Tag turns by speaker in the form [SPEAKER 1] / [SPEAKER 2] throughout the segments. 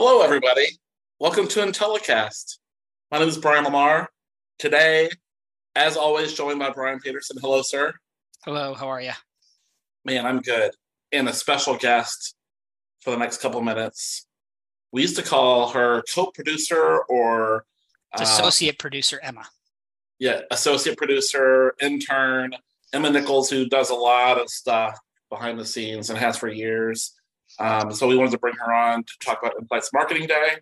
[SPEAKER 1] Hello, everybody. Welcome to Intellicast. My name is Brian Lamar. Today, as always, joined by Brian Peterson. Hello, sir.
[SPEAKER 2] Hello, how are you?
[SPEAKER 1] Man, I'm good. And a special guest for the next couple minutes. We used to call her co-producer or
[SPEAKER 2] uh, associate producer Emma.
[SPEAKER 1] Yeah, associate producer, intern, Emma Nichols, who does a lot of stuff behind the scenes and has for years. Um, so we wanted to bring her on to talk about Insights Marketing Day.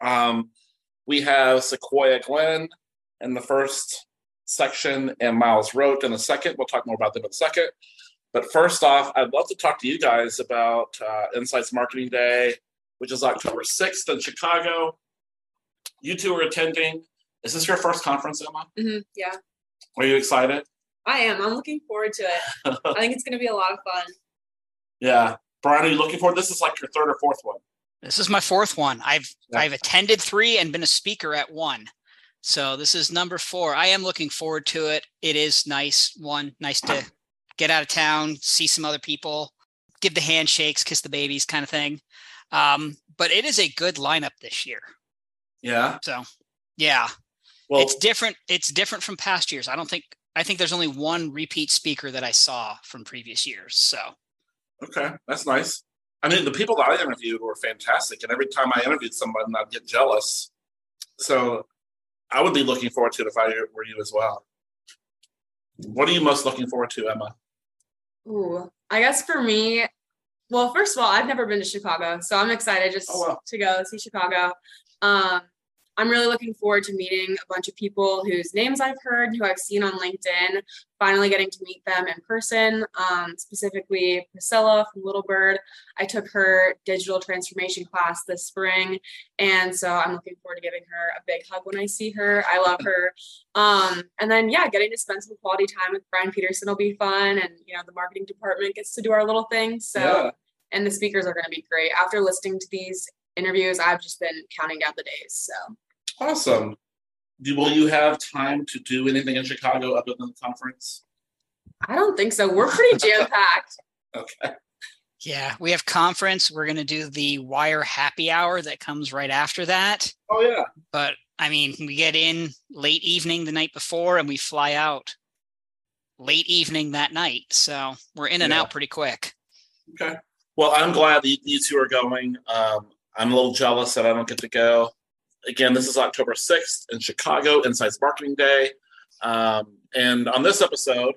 [SPEAKER 1] Um, we have Sequoia Glenn in the first section and Miles Rote in the second. We'll talk more about them in a second. But first off, I'd love to talk to you guys about uh, Insights Marketing Day, which is October 6th in Chicago. You two are attending. Is this your first conference, Emma?
[SPEAKER 3] Mm-hmm, yeah.
[SPEAKER 1] Are you excited?
[SPEAKER 3] I am. I'm looking forward to it. I think it's going to be a lot of fun.
[SPEAKER 1] Yeah. Brian, are you looking forward? This is like your third or fourth one.
[SPEAKER 2] This is my fourth one. I've yeah. I've attended three and been a speaker at one. So this is number four. I am looking forward to it. It is nice. One, nice to get out of town, see some other people, give the handshakes, kiss the babies, kind of thing. Um, but it is a good lineup this year.
[SPEAKER 1] Yeah.
[SPEAKER 2] So, yeah, well, it's different. It's different from past years. I don't think. I think there's only one repeat speaker that I saw from previous years. So.
[SPEAKER 1] Okay, that's nice. I mean, the people that I interviewed were fantastic, and every time I interviewed someone, I'd get jealous. So, I would be looking forward to it if I were you as well. What are you most looking forward to, Emma?
[SPEAKER 3] Ooh, I guess for me, well, first of all, I've never been to Chicago, so I'm excited just oh, to go see Chicago. Um, I'm really looking forward to meeting a bunch of people whose names I've heard, who I've seen on LinkedIn, finally getting to meet them in person, um, specifically Priscilla from Little Bird. I took her digital transformation class this spring. And so I'm looking forward to giving her a big hug when I see her. I love her. Um, and then, yeah, getting to spend some quality time with Brian Peterson will be fun. And, you know, the marketing department gets to do our little thing. So, yeah. and the speakers are going to be great. After listening to these interviews, I've just been counting down the days. So
[SPEAKER 1] awesome. Do, will you have time to do anything in Chicago other than the conference?
[SPEAKER 3] I don't think so. We're pretty jam packed.
[SPEAKER 1] okay.
[SPEAKER 2] Yeah, we have conference. We're going to do the wire happy hour that comes right after that.
[SPEAKER 1] Oh yeah.
[SPEAKER 2] But I mean, we get in late evening the night before and we fly out late evening that night. So we're in and yeah. out pretty quick.
[SPEAKER 1] Okay. Well, I'm glad that you two are going. Um, I'm a little jealous that I don't get to go. Again, this is October 6th in Chicago, Insights Marketing Day. Um, and on this episode,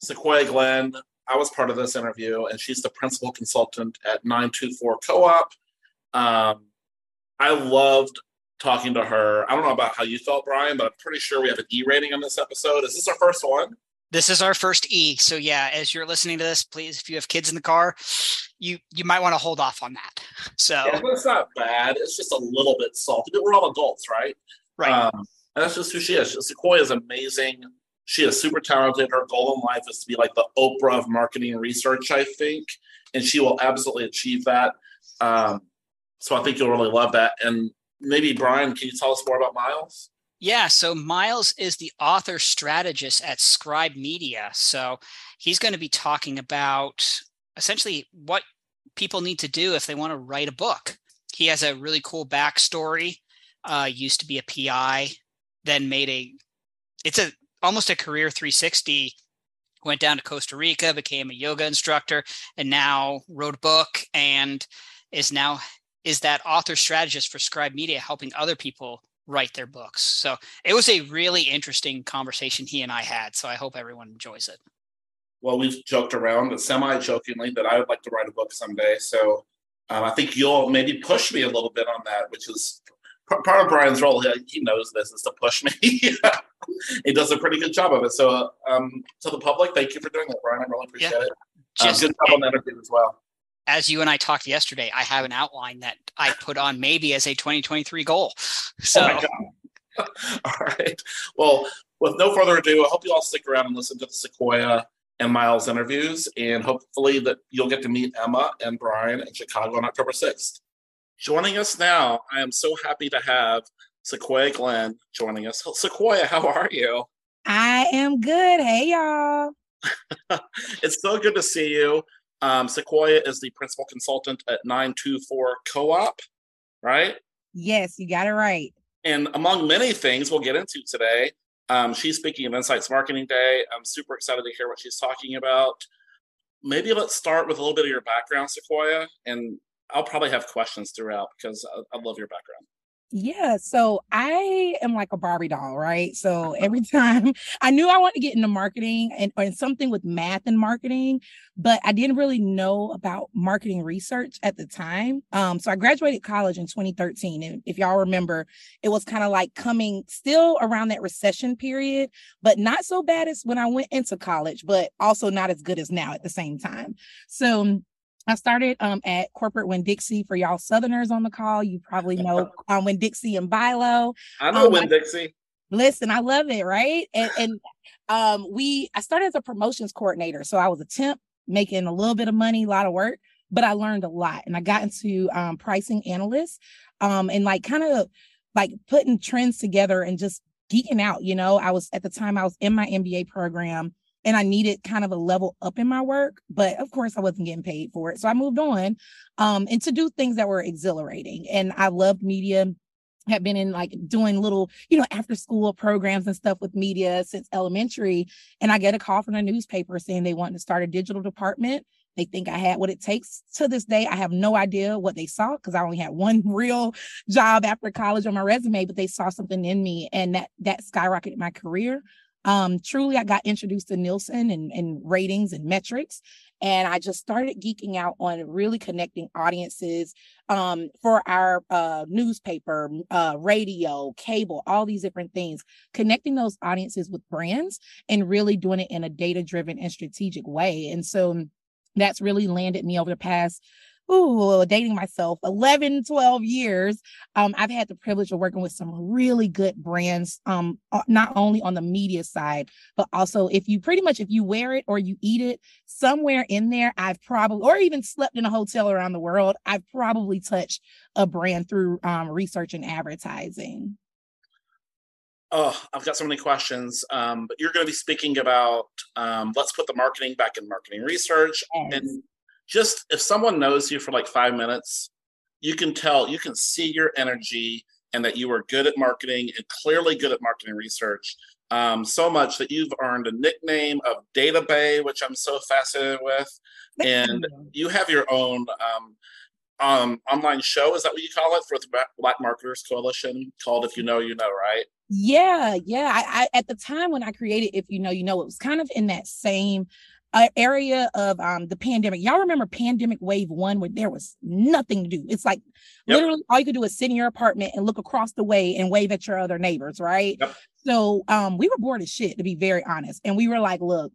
[SPEAKER 1] Sequoia Glenn, I was part of this interview, and she's the principal consultant at 924 Co op. Um, I loved talking to her. I don't know about how you felt, Brian, but I'm pretty sure we have an E rating on this episode. Is this our first one?
[SPEAKER 2] This is our first E. So yeah, as you're listening to this, please, if you have kids in the car, you you might want to hold off on that. So
[SPEAKER 1] yeah, it's not bad. It's just a little bit salty. But we're all adults, right?
[SPEAKER 2] Right. Um,
[SPEAKER 1] and that's just who she is. Sequoia is amazing. She is super talented. Her goal in life is to be like the Oprah of marketing research, I think, and she will absolutely achieve that. Um, so I think you'll really love that. And maybe Brian, can you tell us more about Miles?
[SPEAKER 2] Yeah, so Miles is the author strategist at Scribe Media. So he's going to be talking about essentially what people need to do if they want to write a book. He has a really cool backstory. Uh, used to be a PI, then made a. It's a almost a career 360. Went down to Costa Rica, became a yoga instructor, and now wrote a book and is now is that author strategist for Scribe Media, helping other people write their books. So it was a really interesting conversation he and I had. So I hope everyone enjoys it.
[SPEAKER 1] Well, we've joked around but semi jokingly that I would like to write a book someday. So Um, I think you'll maybe push me a little bit on that, which is part of Brian's role. He knows this is to push me. he does a pretty good job of it. So, um, to the public, thank you for doing that, Brian. I really appreciate yeah. it. Um, Just, good job on that interview as well.
[SPEAKER 2] As you and I talked yesterday, I have an outline that I put on maybe as a 2023 goal. So,
[SPEAKER 1] oh all right. Well, with no further ado, I hope you all stick around and listen to the Sequoia and Miles interviews, and hopefully that you'll get to meet Emma and Brian in Chicago on October 6th. Joining us now, I am so happy to have Sequoia Glenn joining us. Sequoia, how are you?
[SPEAKER 4] I am good. Hey, y'all.
[SPEAKER 1] it's so good to see you. Um, Sequoia is the principal consultant at 924 Co op, right?
[SPEAKER 4] Yes, you got it right.
[SPEAKER 1] And among many things we'll get into today, um, she's speaking of Insights Marketing Day. I'm super excited to hear what she's talking about. Maybe let's start with a little bit of your background, Sequoia, and I'll probably have questions throughout because I, I love your background.
[SPEAKER 4] Yeah, so I am like a Barbie doll, right? So every time I knew I wanted to get into marketing and, and something with math and marketing, but I didn't really know about marketing research at the time. Um, so I graduated college in 2013, and if y'all remember, it was kind of like coming still around that recession period, but not so bad as when I went into college, but also not as good as now at the same time. So I started um, at corporate Winn Dixie for y'all Southerners on the call. You probably know um, Dixie and Bilo.
[SPEAKER 1] I know um, Dixie.
[SPEAKER 4] Listen, I love it, right? And, and um, we, I started as a promotions coordinator, so I was a temp, making a little bit of money, a lot of work, but I learned a lot, and I got into um, pricing analyst, um, and like kind of like putting trends together and just geeking out. You know, I was at the time I was in my MBA program and I needed kind of a level up in my work, but of course I wasn't getting paid for it. So I moved on um, and to do things that were exhilarating. And I loved media, had been in like doing little, you know, after school programs and stuff with media since elementary. And I get a call from a newspaper saying they want to start a digital department. They think I had what it takes. To this day, I have no idea what they saw because I only had one real job after college on my resume, but they saw something in me and that that skyrocketed my career. Um, truly, I got introduced to Nielsen and, and ratings and metrics. And I just started geeking out on really connecting audiences um, for our uh, newspaper, uh, radio, cable, all these different things, connecting those audiences with brands and really doing it in a data driven and strategic way. And so that's really landed me over the past ooh, dating myself 11, 12 years. Um, I've had the privilege of working with some really good brands, um, not only on the media side, but also if you pretty much, if you wear it or you eat it somewhere in there, I've probably, or even slept in a hotel around the world, I've probably touched a brand through um, research and advertising.
[SPEAKER 1] Oh, I've got so many questions. Um, but you're going to be speaking about um, let's put the marketing back in marketing research. Yes. And just if someone knows you for like five minutes, you can tell, you can see your energy and that you are good at marketing and clearly good at marketing research. Um, so much that you've earned a nickname of Data Bay, which I'm so fascinated with. And you have your own um, um, online show. Is that what you call it for the Black Marketers Coalition? Called If You Know, You Know, right?
[SPEAKER 4] Yeah, yeah. I, I, at the time when I created If You Know, You Know, it was kind of in that same area of um the pandemic. Y'all remember pandemic wave one where there was nothing to do. It's like yep. literally all you could do is sit in your apartment and look across the way and wave at your other neighbors, right? Yep. So um we were bored as shit to be very honest. And we were like, look,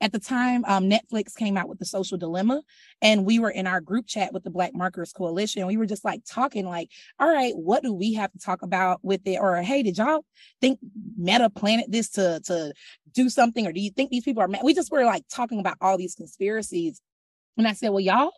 [SPEAKER 4] at the time, um, Netflix came out with the social dilemma, and we were in our group chat with the Black Marketers Coalition. We were just like talking, like, all right, what do we have to talk about with it? Or hey, did y'all think Meta planted this to to do something, or do you think these people are mad? We just were like talking about all these conspiracies. And I said, well, y'all,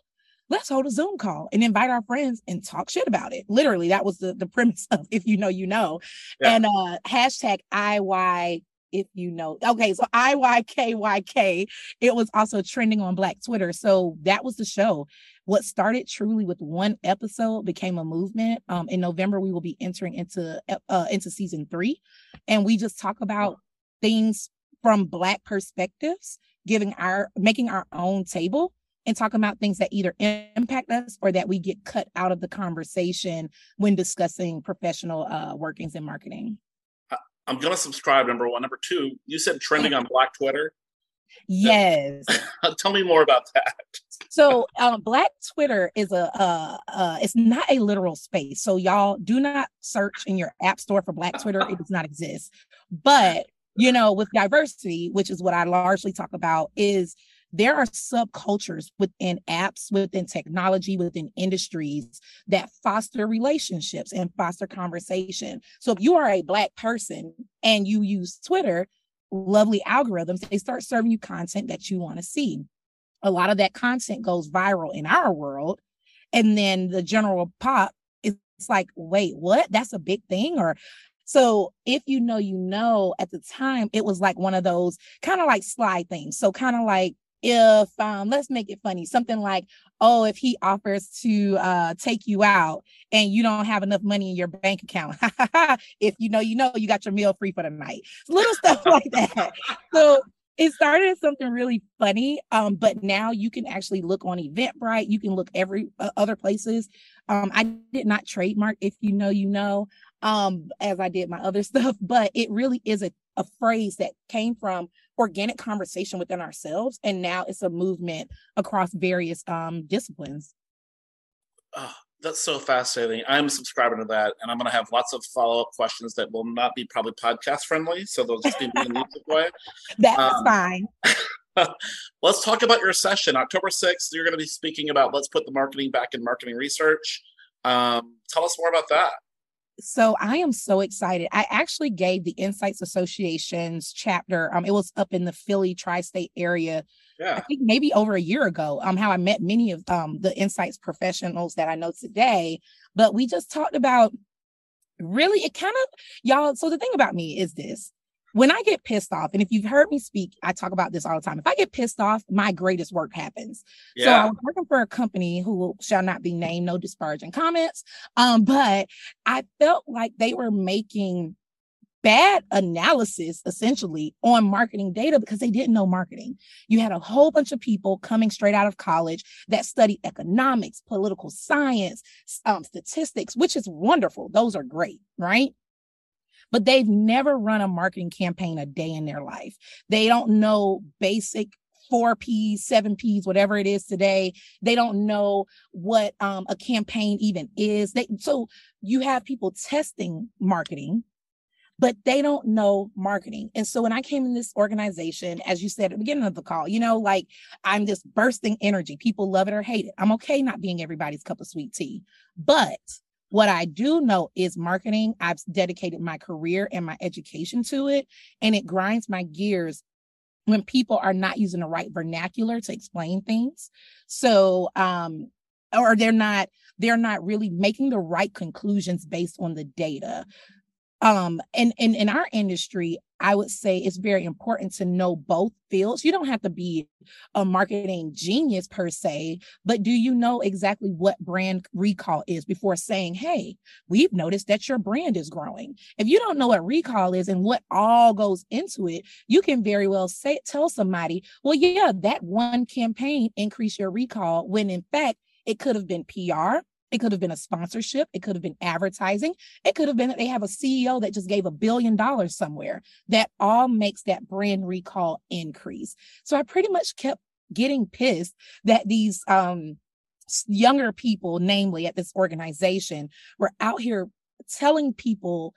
[SPEAKER 4] let's hold a Zoom call and invite our friends and talk shit about it. Literally, that was the, the premise of if you know, you know. Yeah. And uh hashtag IY if you know. Okay, so IYKYK, it was also trending on Black Twitter. So that was the show. What started truly with one episode became a movement. Um, in November, we will be entering into uh, into season three, and we just talk about things from Black perspectives, giving our making our own table and talking about things that either impact us or that we get cut out of the conversation when discussing professional uh, workings in marketing.
[SPEAKER 1] I'm gonna subscribe. Number one. Number two, you said trending on Black Twitter.
[SPEAKER 4] Yes.
[SPEAKER 1] Tell me more about that.
[SPEAKER 4] so um, Black Twitter is a uh, uh, it's not a literal space. So y'all do not search in your app store for Black Twitter. It does not exist. But you know, with diversity, which is what I largely talk about, is there are subcultures within apps, within technology, within industries that foster relationships and foster conversation. So if you are a Black person and you use Twitter, lovely algorithms, they start serving you content that you want to see. A lot of that content goes viral in our world. And then the general pop, it's like, wait, what? That's a big thing? Or so if you know, you know, at the time, it was like one of those kind of like slide things. So kind of like if um let's make it funny something like oh if he offers to uh take you out and you don't have enough money in your bank account if you know you know you got your meal free for the night. Little stuff like that. So it started as something really funny um but now you can actually look on eventbrite you can look every uh, other places. Um i did not trademark if you know you know um as i did my other stuff but it really is a, a phrase that came from organic conversation within ourselves and now it's a movement across various um disciplines.
[SPEAKER 1] Oh, that's so fascinating. I'm subscribing to that and i'm going to have lots of follow-up questions that will not be probably podcast friendly so they'll just be in and music way.
[SPEAKER 4] That's um, fine.
[SPEAKER 1] let's talk about your session october 6th you're going to be speaking about let's put the marketing back in marketing research. Um, tell us more about that
[SPEAKER 4] so I am so excited. I actually gave the Insights Association's chapter. Um, it was up in the Philly tri-state area. Yeah. I think maybe over a year ago. Um, how I met many of um the insights professionals that I know today. But we just talked about really it kind of y'all. So the thing about me is this when I get pissed off, and if you've heard me speak, I talk about this all the time. If I get pissed off, my greatest work happens. Yeah. So I was working for a company who shall not be named, no disparaging comments. Um, but I felt like they were making bad analysis essentially on marketing data because they didn't know marketing. You had a whole bunch of people coming straight out of college that studied economics, political science, um, statistics, which is wonderful. Those are great, right? But they've never run a marketing campaign a day in their life. They don't know basic four P's, seven P's, whatever it is today. They don't know what um, a campaign even is. They, so you have people testing marketing, but they don't know marketing. And so when I came in this organization, as you said at the beginning of the call, you know, like I'm this bursting energy. People love it or hate it. I'm okay not being everybody's cup of sweet tea, but what I do know is marketing. I've dedicated my career and my education to it, and it grinds my gears when people are not using the right vernacular to explain things. So, um, or they're not they're not really making the right conclusions based on the data um and, and in our industry i would say it's very important to know both fields. You don't have to be a marketing genius per se but do you know exactly what brand recall is before saying hey we've noticed that your brand is growing. If you don't know what recall is and what all goes into it you can very well say tell somebody well yeah that one campaign increased your recall when in fact it could have been pr it could have been a sponsorship. It could have been advertising. It could have been that they have a CEO that just gave a billion dollars somewhere. That all makes that brand recall increase. So I pretty much kept getting pissed that these um, younger people, namely at this organization, were out here telling people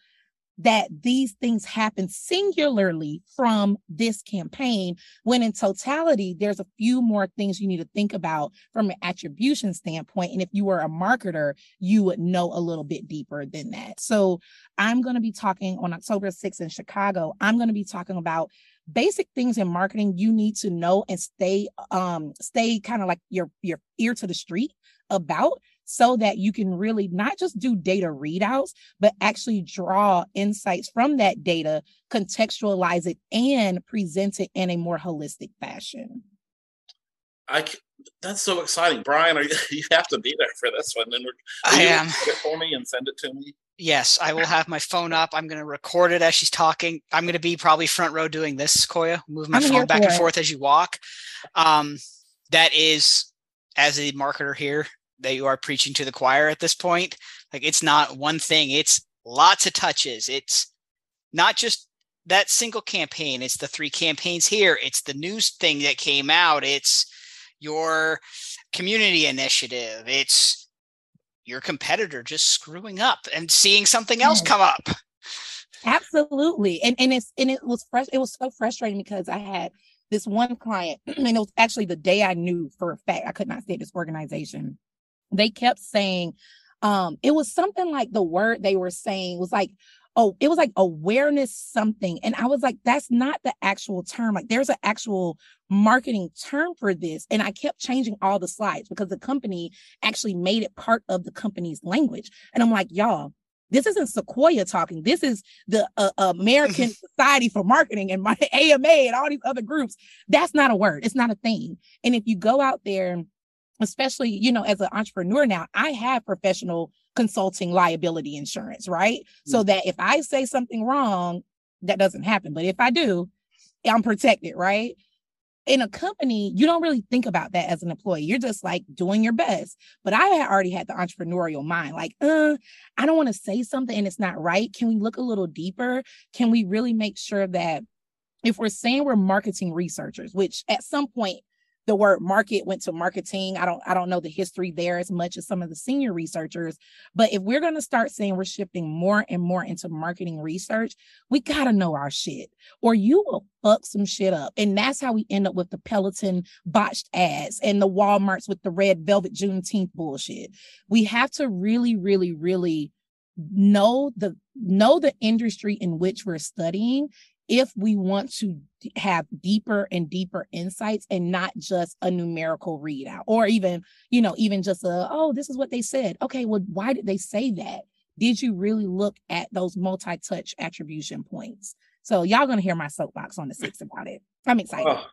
[SPEAKER 4] that these things happen singularly from this campaign, when in totality, there's a few more things you need to think about from an attribution standpoint. And if you were a marketer, you would know a little bit deeper than that. So I'm going to be talking on October 6th in Chicago. I'm going to be talking about basic things in marketing you need to know and stay um stay kind of like your your ear to the street about so that you can really not just do data readouts, but actually draw insights from that data, contextualize it, and present it in a more holistic fashion.
[SPEAKER 1] I that's so exciting, Brian. Are you, you have to be there for this one. And
[SPEAKER 2] I am.
[SPEAKER 1] Get for me and send it to me.
[SPEAKER 2] Yes, I will have my phone up. I'm going to record it as she's talking. I'm going to be probably front row doing this, Koya. Move my I'm phone back and it. forth as you walk. Um, that is, as a marketer here, that you are preaching to the choir at this point. Like it's not one thing, it's lots of touches. It's not just that single campaign. It's the three campaigns here. It's the news thing that came out. It's your community initiative. It's your competitor just screwing up and seeing something else come up.
[SPEAKER 4] Absolutely. And and it's and it was fresh it was so frustrating because I had this one client, and it was actually the day I knew for a fact I could not say this organization. They kept saying, um, it was something like the word they were saying was like, oh, it was like awareness something. And I was like, that's not the actual term. Like there's an actual marketing term for this. And I kept changing all the slides because the company actually made it part of the company's language. And I'm like, y'all, this isn't Sequoia talking. This is the uh, American Society for Marketing and my AMA and all these other groups. That's not a word. It's not a thing. And if you go out there, especially, you know, as an entrepreneur now, I have professional consulting liability insurance, right? Mm-hmm. So that if I say something wrong, that doesn't happen. But if I do, I'm protected, right? in a company, you don't really think about that as an employee. You're just like doing your best. But I had already had the entrepreneurial mind, like, uh, I don't want to say something and it's not right. Can we look a little deeper? Can we really make sure that if we're saying we're marketing researchers, which at some point the word market went to marketing. I don't I don't know the history there as much as some of the senior researchers, but if we're going to start saying we're shifting more and more into marketing research, we got to know our shit or you will fuck some shit up. And that's how we end up with the Peloton botched ads and the Walmarts with the red velvet Juneteenth bullshit. We have to really really really know the know the industry in which we're studying if we want to have deeper and deeper insights and not just a numerical readout or even you know even just a oh this is what they said. Okay well why did they say that? Did you really look at those multi-touch attribution points? So y'all gonna hear my soapbox on the six about it. I'm excited. Oh,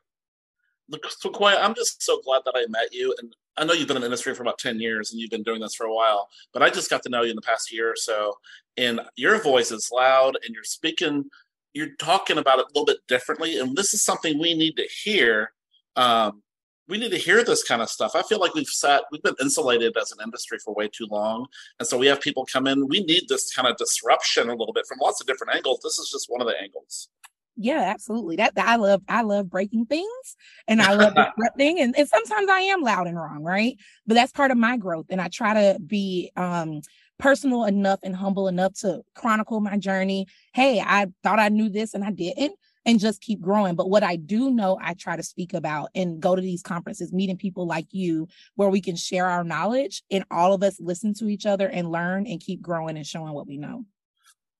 [SPEAKER 1] look Sequoia, i'm just so glad that i met you and i know you've been in the industry for about 10 years and you've been doing this for a while but i just got to know you in the past year or so and your voice is loud and you're speaking you're talking about it a little bit differently, and this is something we need to hear. Um, we need to hear this kind of stuff. I feel like we've sat, we've been insulated as an industry for way too long, and so we have people come in. We need this kind of disruption a little bit from lots of different angles. This is just one of the angles.
[SPEAKER 4] Yeah, absolutely. That, that I love. I love breaking things, and I love disrupting. And, and sometimes I am loud and wrong, right? But that's part of my growth, and I try to be um personal enough and humble enough to chronicle my journey. Hey, I thought I knew this and I didn't, and just keep growing. But what I do know, I try to speak about and go to these conferences, meeting people like you, where we can share our knowledge and all of us listen to each other and learn and keep growing and showing what we know.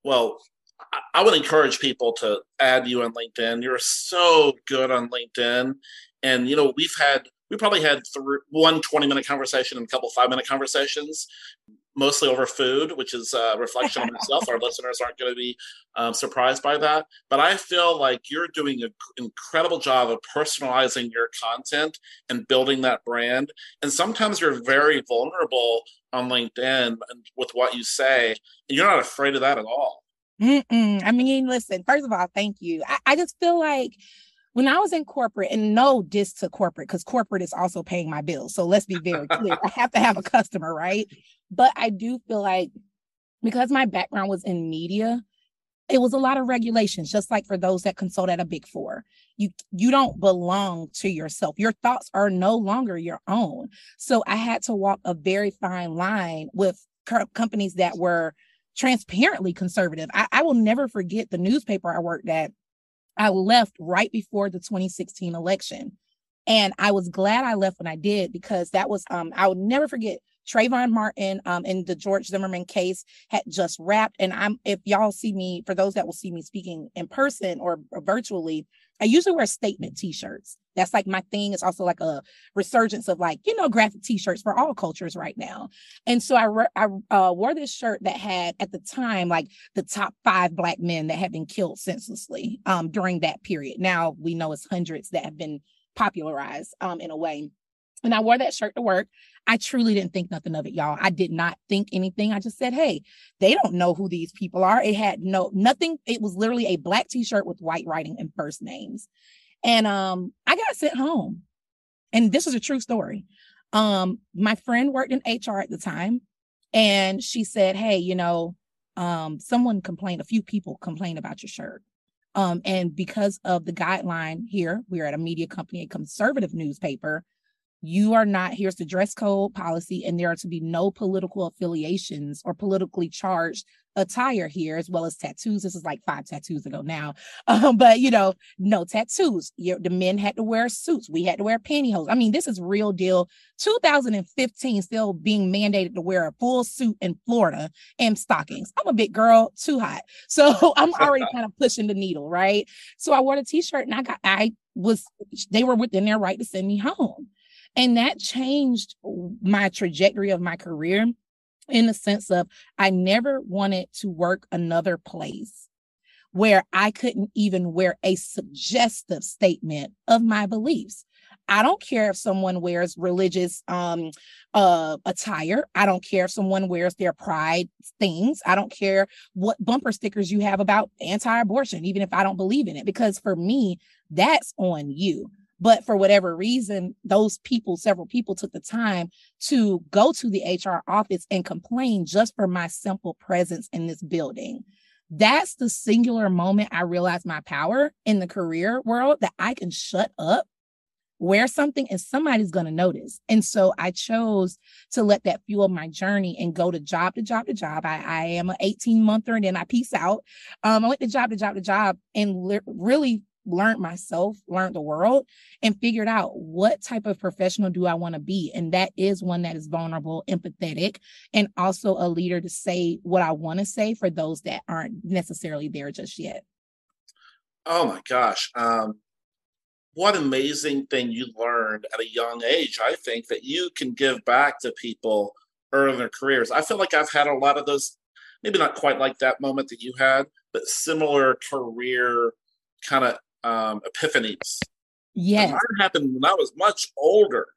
[SPEAKER 1] Well, I would encourage people to add you on LinkedIn. You're so good on LinkedIn. And, you know, we've had, we probably had th- one 20 minute conversation and a couple five minute conversations mostly over food, which is a reflection on myself. Our listeners aren't going to be um, surprised by that. But I feel like you're doing an incredible job of personalizing your content and building that brand. And sometimes you're very vulnerable on LinkedIn and with what you say, and you're not afraid of that at all.
[SPEAKER 4] Mm-mm. I mean, listen, first of all, thank you. I, I just feel like when I was in corporate, and no diss to corporate, because corporate is also paying my bills. So let's be very clear. I have to have a customer, right? But I do feel like because my background was in media, it was a lot of regulations, just like for those that consult at a big four. You you don't belong to yourself. Your thoughts are no longer your own. So I had to walk a very fine line with companies that were transparently conservative. I, I will never forget the newspaper I worked at I left right before the 2016 election. And I was glad I left when I did because that was um I would never forget Trayvon Martin um in the George Zimmerman case had just wrapped. And I'm if y'all see me, for those that will see me speaking in person or, or virtually, I usually wear statement t-shirts. That's like my thing. It's also like a resurgence of like, you know, graphic t-shirts for all cultures right now. And so I, re- I uh, wore this shirt that had at the time, like the top five black men that had been killed senselessly um, during that period. Now we know it's hundreds that have been popularized um, in a way. And I wore that shirt to work. I truly didn't think nothing of it, y'all. I did not think anything. I just said, hey, they don't know who these people are. It had no nothing. It was literally a black t-shirt with white writing and first names. And um, I got sent home. And this is a true story. Um, my friend worked in HR at the time, and she said, Hey, you know, um, someone complained, a few people complained about your shirt. Um, and because of the guideline here, we're at a media company, a conservative newspaper. You are not, here's the dress code policy, and there are to be no political affiliations or politically charged attire here, as well as tattoos. This is like five tattoos ago now. Um, but you know, no tattoos. The men had to wear suits. We had to wear pantyhose. I mean, this is real deal. 2015 still being mandated to wear a full suit in Florida and stockings. I'm a big girl, too hot. So I'm already kind of pushing the needle, right? So I wore the t-shirt and I got I was they were within their right to send me home. And that changed my trajectory of my career in the sense of I never wanted to work another place where I couldn't even wear a suggestive statement of my beliefs. I don't care if someone wears religious um, uh, attire. I don't care if someone wears their pride things. I don't care what bumper stickers you have about anti abortion, even if I don't believe in it, because for me, that's on you. But for whatever reason, those people, several people took the time to go to the HR office and complain just for my simple presence in this building. That's the singular moment I realized my power in the career world that I can shut up, wear something, and somebody's going to notice. And so I chose to let that fuel my journey and go to job to job to job. I, I am an 18 monther and then I peace out. Um, I went to job to job to job and really learned myself, learned the world, and figured out what type of professional do I want to be. And that is one that is vulnerable, empathetic, and also a leader to say what I want to say for those that aren't necessarily there just yet.
[SPEAKER 1] Oh my gosh. Um, what amazing thing you learned at a young age. I think that you can give back to people early in their careers. I feel like I've had a lot of those, maybe not quite like that moment that you had, but similar career kind of um, epiphanies.
[SPEAKER 4] Yes.
[SPEAKER 1] Mine happened when I was much older.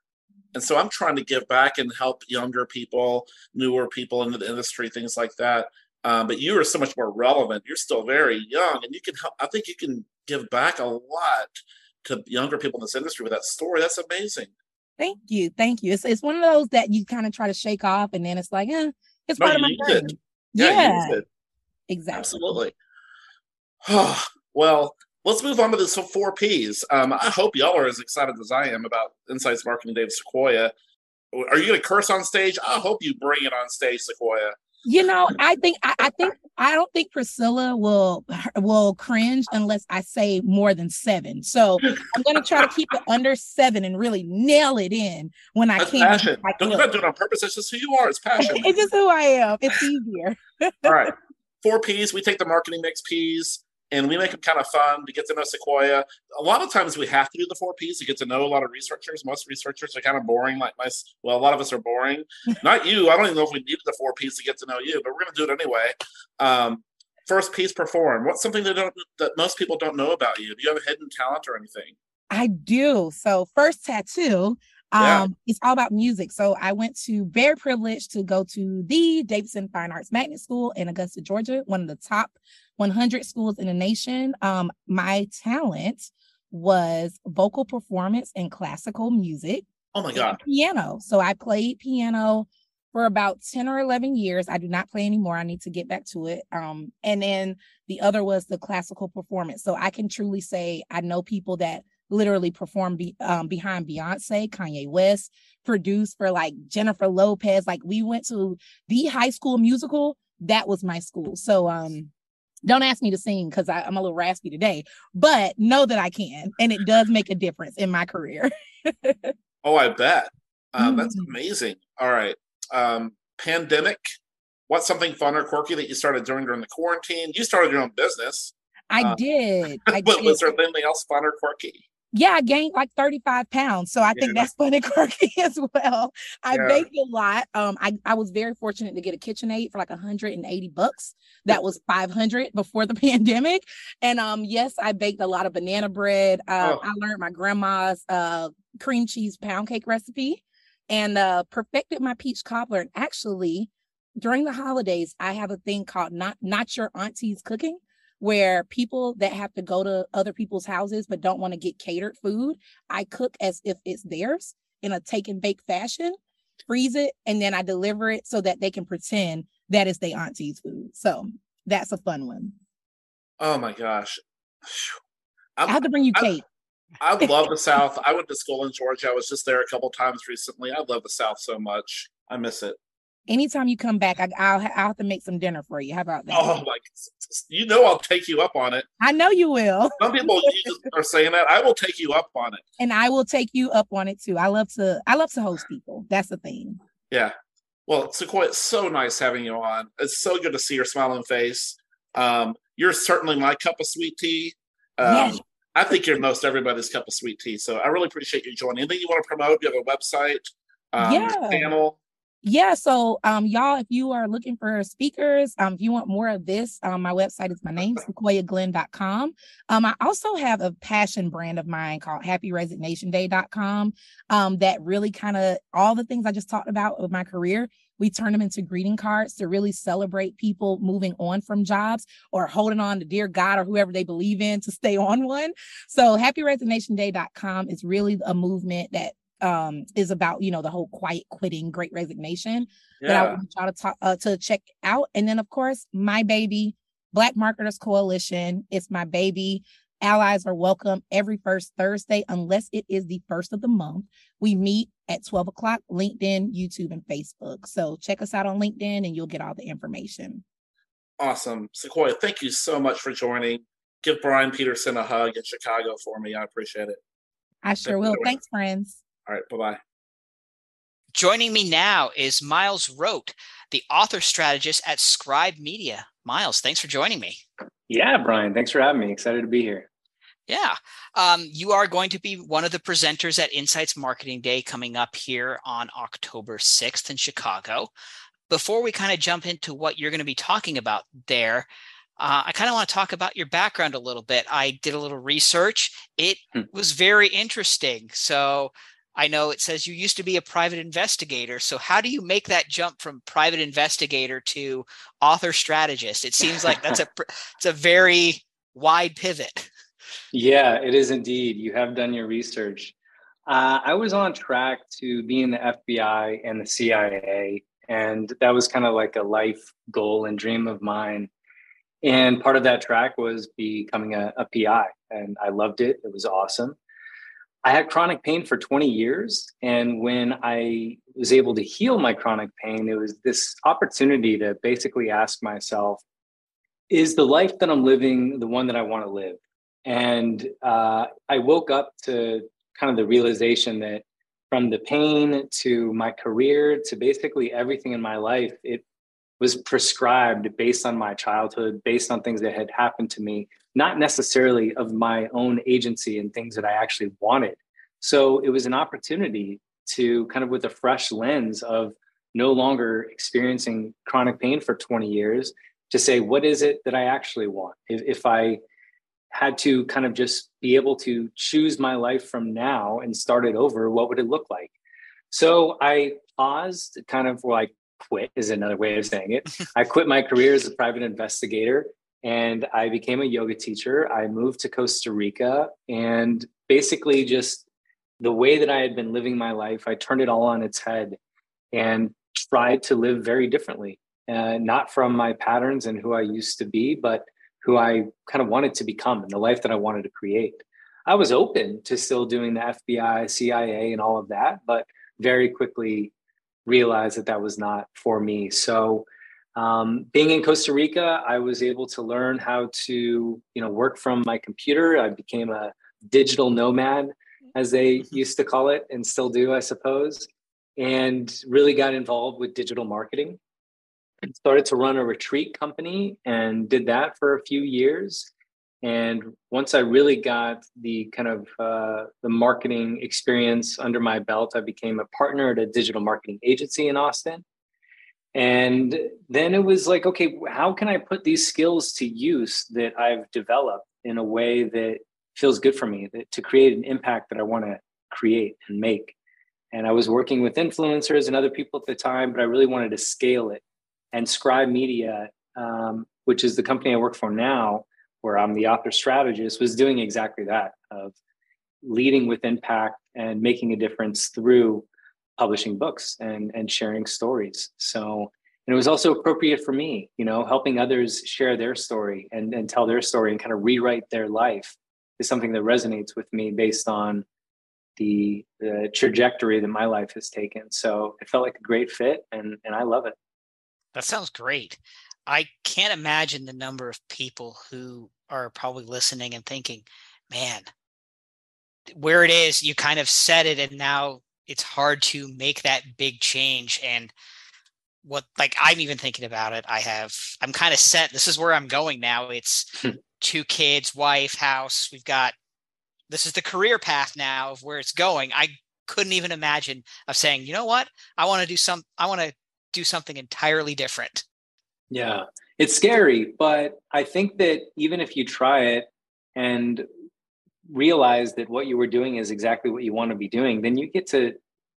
[SPEAKER 1] And so I'm trying to give back and help younger people, newer people in the industry, things like that. Um, but you are so much more relevant. You're still very young, and you can help. I think you can give back a lot to younger people in this industry with that story. That's amazing.
[SPEAKER 4] Thank you, thank you. It's it's one of those that you kind of try to shake off, and then it's like, eh, it's no, part of my.
[SPEAKER 1] Yeah, yeah.
[SPEAKER 4] exactly.
[SPEAKER 1] Absolutely. well, let's move on to the four P's. Um, I hope y'all are as excited as I am about Insights Marketing Day of Sequoia. Are you going to curse on stage? I hope you bring it on stage, Sequoia.
[SPEAKER 4] You know, I think I, I, think I don't think Priscilla will will cringe unless I say more than seven. So I'm going to try to keep it under seven and really nail it in when I can.
[SPEAKER 1] Passion. Don't do it on purpose. It's just who you are. It's passion.
[SPEAKER 4] it's just who I am. It's easier.
[SPEAKER 1] All right. Four P's. We take the marketing mix P's and we make them kind of fun to get to know Sequoia. A lot of times we have to do the four Ps to get to know a lot of researchers. Most researchers are kind of boring, like my well, a lot of us are boring. Not you. I don't even know if we needed the four Ps to get to know you, but we're going to do it anyway. Um, first piece, perform. What's something that don't that most people don't know about you? Do you have a hidden talent or anything?
[SPEAKER 4] I do. So first tattoo. Yeah. Um, it's all about music. So I went to very privileged to go to the Davidson Fine Arts Magnet School in Augusta, Georgia, one of the top 100 schools in the nation. Um, my talent was vocal performance and classical music.
[SPEAKER 1] Oh my God.
[SPEAKER 4] Piano. So I played piano for about 10 or 11 years. I do not play anymore. I need to get back to it. Um, and then the other was the classical performance. So I can truly say I know people that literally perform be, um, behind Beyonce, Kanye West, produced for like Jennifer Lopez. Like we went to the high school musical. That was my school. So um don't ask me to sing because I'm a little raspy today, but know that I can. And it does make a difference in my career.
[SPEAKER 1] oh, I bet. Mm-hmm. That's amazing. All right. Um, pandemic. What's something fun or quirky that you started doing during the quarantine? You started your own business.
[SPEAKER 4] I um, did. I
[SPEAKER 1] but did. was there anything else fun or quirky?
[SPEAKER 4] Yeah, I gained like 35 pounds. So I yeah. think that's funny quirky as well. I yeah. baked a lot. Um, I, I was very fortunate to get a KitchenAid for like 180 bucks. That was 500 before the pandemic. And um, yes, I baked a lot of banana bread. Uh, oh. I learned my grandma's uh cream cheese pound cake recipe and uh perfected my peach cobbler. And actually, during the holidays, I have a thing called not not your auntie's cooking where people that have to go to other people's houses but don't want to get catered food, I cook as if it's theirs in a take and bake fashion, freeze it, and then I deliver it so that they can pretend that is their auntie's food. So that's a fun one.
[SPEAKER 1] Oh my gosh.
[SPEAKER 4] i have to bring you cake.
[SPEAKER 1] I, I love the South. I went to school in Georgia. I was just there a couple times recently. I love the South so much. I miss it.
[SPEAKER 4] Anytime you come back, I, will I'll have to make some dinner for you. How about that?
[SPEAKER 1] Oh my! You know I'll take you up on it.
[SPEAKER 4] I know you will.
[SPEAKER 1] Some people are saying that. I will take you up on it.
[SPEAKER 4] And I will take you up on it too. I love to. I love to host people. That's the thing.
[SPEAKER 1] Yeah. Well, Sequoia, it's so nice having you on. It's so good to see your smiling face. Um, you're certainly my cup of sweet tea. Um, yes. I think you're most everybody's cup of sweet tea. So I really appreciate you joining. Anything you want to promote? You have a website, um, yeah. panel.
[SPEAKER 4] Yeah, so um, y'all, if you are looking for speakers, um, if you want more of this, um, my website is my name, sequoiaglenn.com. Um, I also have a passion brand of mine called happyresignationday.com um, that really kind of all the things I just talked about with my career, we turn them into greeting cards to really celebrate people moving on from jobs or holding on to dear God or whoever they believe in to stay on one. So happyresignationday.com is really a movement that um is about you know the whole quiet quitting great resignation yeah. that i want y'all to talk uh, to check out. And then of course my baby black marketers coalition it's my baby. Allies are welcome every first thursday unless it is the first of the month. We meet at 12 o'clock linkedin youtube and facebook. So check us out on linkedin and you'll get all the information.
[SPEAKER 1] Awesome. Sequoia thank you so much for joining. Give brian peterson a hug in chicago for me. I appreciate it.
[SPEAKER 4] I sure will. Thanks friends
[SPEAKER 1] all right. Bye bye.
[SPEAKER 2] Joining me now is Miles Rote, the author strategist at Scribe Media. Miles, thanks for joining me.
[SPEAKER 5] Yeah, Brian, thanks for having me. Excited to be here.
[SPEAKER 2] Yeah. Um, you are going to be one of the presenters at Insights Marketing Day coming up here on October 6th in Chicago. Before we kind of jump into what you're going to be talking about there, uh, I kind of want to talk about your background a little bit. I did a little research. It hmm. was very interesting. So I know it says you used to be a private investigator. So how do you make that jump from private investigator to author strategist? It seems like that's a it's a very wide pivot.
[SPEAKER 5] Yeah, it is indeed. You have done your research. Uh, I was on track to be in the FBI and the CIA, and that was kind of like a life goal and dream of mine. And part of that track was becoming a, a PI, and I loved it. It was awesome. I had chronic pain for 20 years. And when I was able to heal my chronic pain, it was this opportunity to basically ask myself, is the life that I'm living the one that I want to live? And uh, I woke up to kind of the realization that from the pain to my career to basically everything in my life, it was prescribed based on my childhood, based on things that had happened to me, not necessarily of my own agency and things that I actually wanted. So it was an opportunity to kind of with a fresh lens of no longer experiencing chronic pain for 20 years to say, what is it that I actually want? If, if I had to kind of just be able to choose my life from now and start it over, what would it look like? So I paused, kind of like quit is another way of saying it. I quit my career as a private investigator and I became a yoga teacher. I moved to Costa Rica and basically just the way that I had been living my life, I turned it all on its head and tried to live very differently, uh, not from my patterns and who I used to be, but who I kind of wanted to become and the life that I wanted to create. I was open to still doing the FBI, CIA, and all of that, but very quickly realized that that was not for me. So um, being in Costa Rica, I was able to learn how to, you know, work from my computer. I became a digital nomad, as they mm-hmm. used to call it, and still do, I suppose. And really got involved with digital marketing. Started to run a retreat company and did that for a few years. And once I really got the kind of uh, the marketing experience under my belt, I became a partner at a digital marketing agency in Austin and then it was like, okay, how can I put these skills to use that I've developed in a way that feels good for me, that, to create an impact that I want to create and make? And I was working with influencers and other people at the time, but I really wanted to scale it. And Scribe Media, um, which is the company I work for now, where I'm the author strategist, was doing exactly that of leading with impact and making a difference through publishing books and and sharing stories. So and it was also appropriate for me you know helping others share their story and, and tell their story and kind of rewrite their life is something that resonates with me based on the the trajectory that my life has taken. So it felt like a great fit and and i love it.
[SPEAKER 2] That sounds great. I can't imagine the number of people who are probably listening and thinking man where it is you kind of said it and now it's hard to make that big change. And what like i'm even thinking about it i have i'm kind of set this is where i'm going now it's hmm. two kids wife house we've got this is the career path now of where it's going. I couldn't even imagine of saying you know what? I want to do some i want to do something entirely different.
[SPEAKER 5] Yeah it's scary but i think that even if you try it and realize that what you were doing is exactly what you want to be doing then you get to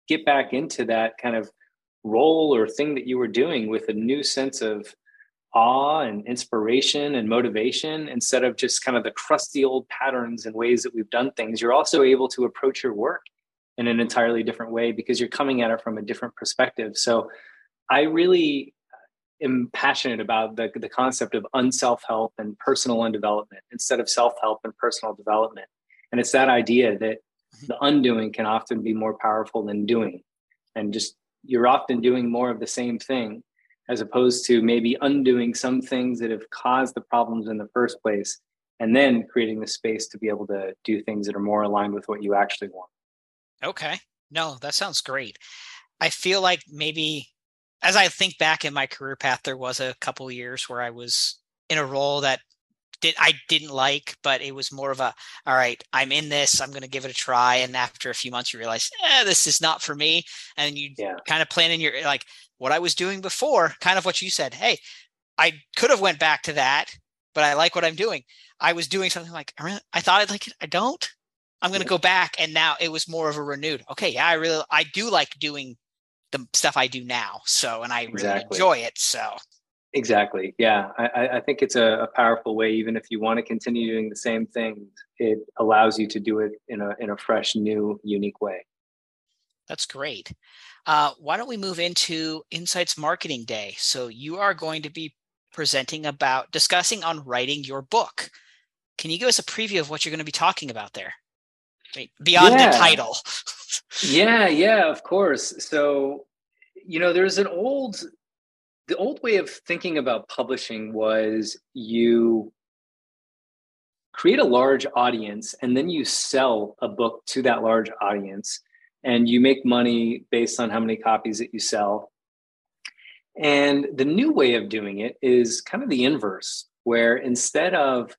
[SPEAKER 5] get back into that kind of role or thing that you were doing with a new sense of awe and inspiration and motivation. Instead of just kind of the crusty old patterns and ways that we've done things you're also able to approach your work in an entirely different way because you're coming at it from a different perspective. So i really am passionate about the, the concept of unself-help and personal undevelopment instead of self-help and personal development and it's that idea that mm-hmm. the undoing can often be more powerful than doing and just you're often doing more of the same thing as opposed to maybe undoing some things that have caused the problems in the first place and then creating the space to be able to do things that are more aligned with what you actually want.
[SPEAKER 2] Okay. No, that sounds great. I feel like maybe as I think back in my career path, there was a couple years where I was in a role that did I didn't like, but it was more of a all right, I'm in this, I'm gonna give it a try. And after a few months you realize, eh, this is not for me. And you yeah. kind of plan in your like what I was doing before, kind of what you said. Hey, I could have went back to that, but I like what I'm doing. I was doing something like I thought I'd like it. I don't. I'm going to go back, and now it was more of a renewed. Okay, yeah, I really I do like doing the stuff I do now. So, and I really exactly. enjoy it. So,
[SPEAKER 5] Exactly. Yeah. I, I think it's a, a, powerful way, even if you want to continue doing the same thing, it allows you to do it in a, in a fresh, new, unique way.
[SPEAKER 2] That's great. Uh, why don't we move into Insights Marketing Day? So you are going to be presenting about discussing on writing your book. Can you give us a preview of what you're going to be talking about there? Beyond yeah. the title.
[SPEAKER 5] yeah, yeah, of course. So, you know, there's an old the old way of thinking about publishing was you create a large audience and then you sell a book to that large audience and you make money based on how many copies that you sell and the new way of doing it is kind of the inverse where instead of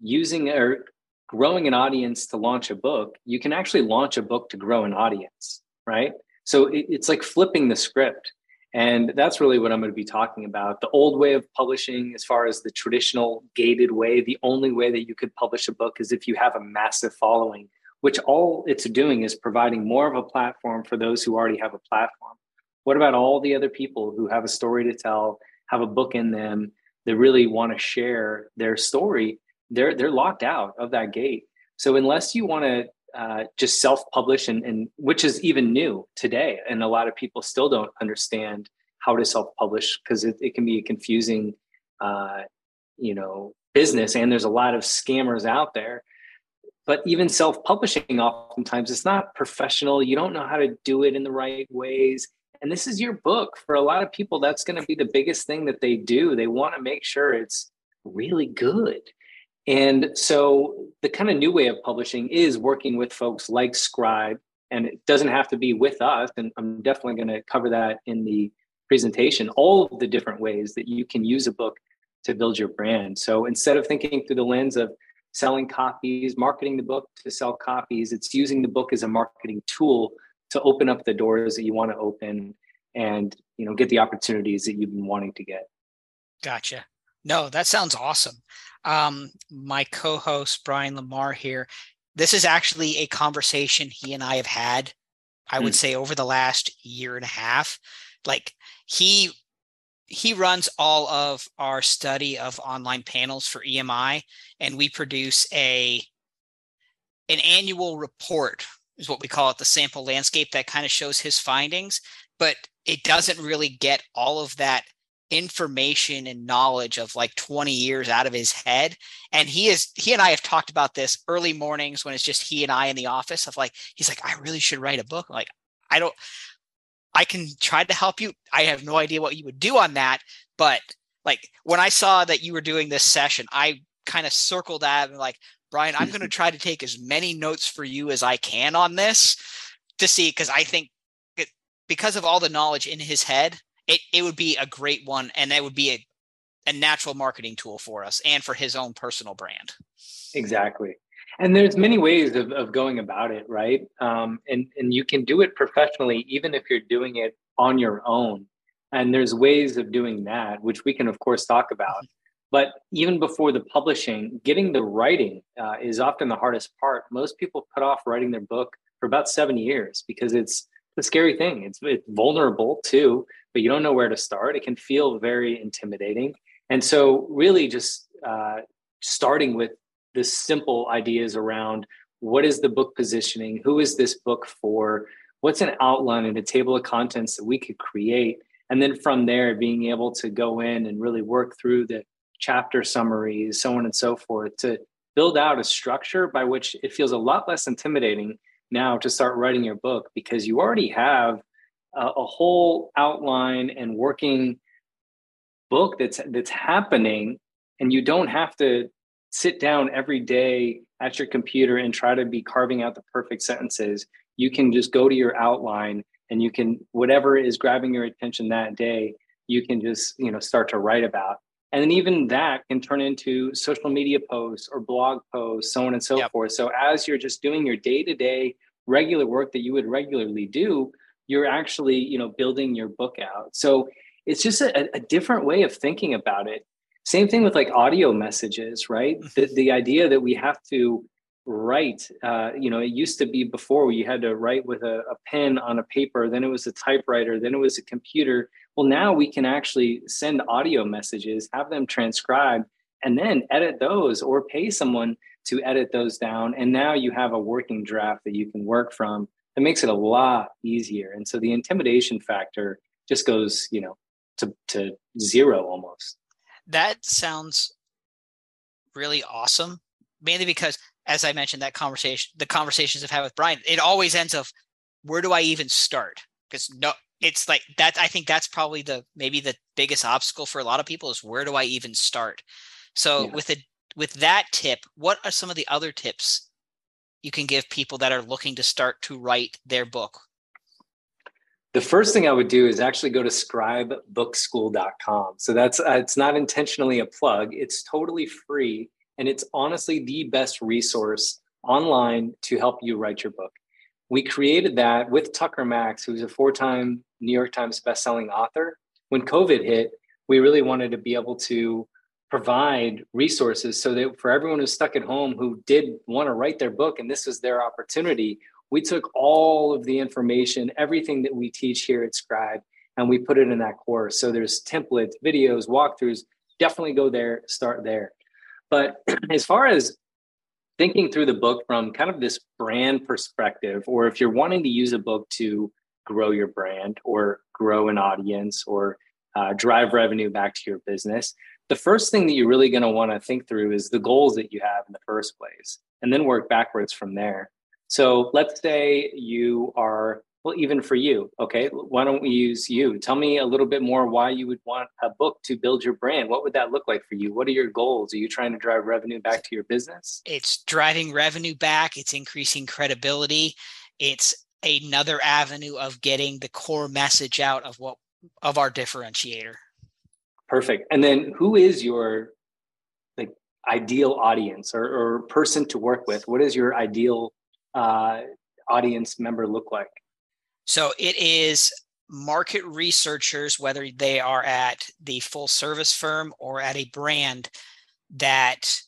[SPEAKER 5] using or growing an audience to launch a book you can actually launch a book to grow an audience right so it's like flipping the script and that's really what I'm going to be talking about. The old way of publishing, as far as the traditional gated way, the only way that you could publish a book is if you have a massive following, which all it's doing is providing more of a platform for those who already have a platform. What about all the other people who have a story to tell, have a book in them, that really want to share their story? They're they're locked out of that gate. So unless you want to uh, just self-publish and, and which is even new today and a lot of people still don't understand how to self-publish because it, it can be a confusing uh, you know business and there's a lot of scammers out there. But even self-publishing oftentimes it's not professional. You don't know how to do it in the right ways. And this is your book. For a lot of people that's going to be the biggest thing that they do. They want to make sure it's really good and so the kind of new way of publishing is working with folks like Scribe, and it doesn't have to be with us. And I'm definitely going to cover that in the presentation, all of the different ways that you can use a book to build your brand. So instead of thinking through the lens of selling copies, marketing the book to sell copies, it's using the book as a marketing tool to open up the doors that you want to open and you know get the opportunities that you've been wanting to get.
[SPEAKER 2] Gotcha. No, that sounds awesome. Um, my co-host Brian Lamar here. This is actually a conversation he and I have had. I would mm. say over the last year and a half. Like he he runs all of our study of online panels for EMI, and we produce a an annual report is what we call it, the sample landscape that kind of shows his findings but it doesn't really get all of that information and knowledge of like 20 years out of his head. And he is he and i have talked about this early mornings when it's just he and i in the office of like he's like i really should write a book. Like i don't i can try to help you. I have no idea what you would do on that but like when i saw that you were doing this session i kind of circled that and like brian i'm going to try to take as many notes for you as i can on this to see. Because i think it, because of all the knowledge in his head it, it would be a great one and that would be a, a natural marketing tool for us and for his own personal brand.
[SPEAKER 5] Exactly. And there's many ways of, of going about it right? Um, and and you can do it professionally even if you're doing it on your own. And there's ways of doing that which we can of course talk about. But even before the publishing getting the writing uh, is often the hardest part. Most people put off writing their book for about seven years because it's a scary thing. It's, it's vulnerable too but you don't know where to start. It can feel very intimidating. And so, really, just uh, starting with the simple ideas around what is the book positioning? Who is this book for? What's an outline and a table of contents that we could create? And then from there, being able to go in and really work through the chapter summaries, so on and so forth, to build out a structure by which it feels a lot less intimidating now to start writing your book because you already have a, a whole outline and working book that's that's happening and you don't have to sit down every day at your computer and try to be carving out the perfect sentences. You can just go to your outline and you can whatever is grabbing your attention that day you can just you know start to write about. And then even that can turn into social media posts or blog posts so on and so yep. forth. So as you're just doing your day-to-day regular work that you would regularly do you're actually you know building your book out. So it's just a, a different way of thinking about it. Same thing with like audio messages right? Mm-hmm. the, the idea that we have to write uh, you know it used to be before you had to write with a, a pen on a paper then it was a typewriter then it was a computer. Well now we can actually send audio messages have them transcribed and then edit those or pay someone to edit those down. And now you have a working draft that you can work from it makes it a lot easier. And so the intimidation factor just goes, you know, to, to zero almost.
[SPEAKER 2] That sounds really awesome. Mainly because as I mentioned, that conversation, the conversations I've had with Brian, it always ends of where do I even start? Because no, it's like that. I think that's probably the maybe the biggest obstacle for a lot of people is where do I even start? So yeah. with a with that tip, what are some of the other tips you can give people that are looking to start to write their book?
[SPEAKER 5] The first thing I would do is actually go to scribebookschool.com. So that's uh, it's not intentionally a plug. It's totally free and it's honestly the best resource online to help you write your book. We created that with Tucker Max, who's a four-time New York Times bestselling author. When COVID hit, we really wanted to be able to provide resources so that for everyone who's stuck at home who did want to write their book and this was their opportunity, we took all of the information, everything that we teach here at Scribe, and we put it in that course. So there's templates, videos, walkthroughs. Definitely go there, start there. But as far as thinking through the book from kind of this brand perspective, or if you're wanting to use a book to grow your brand or grow an audience or uh, drive revenue back to your business, the first thing that you're really going to want to think through is the goals that you have in the first place, and then work backwards from there. So let's say you are, well, even for you, okay, why don't we use you? Tell me a little bit more why you would want a book to build your brand. What would that look like for you? What are your goals? Are you trying to drive revenue back to your business?
[SPEAKER 2] It's driving revenue back, it's increasing credibility, it's another avenue of getting the core message out of what of our differentiator.
[SPEAKER 5] Perfect. And then who is your like ideal audience or, or person to work with? What does your ideal uh, audience member look like?
[SPEAKER 2] So it is market researchers, whether they are at the full service firm or at a brand that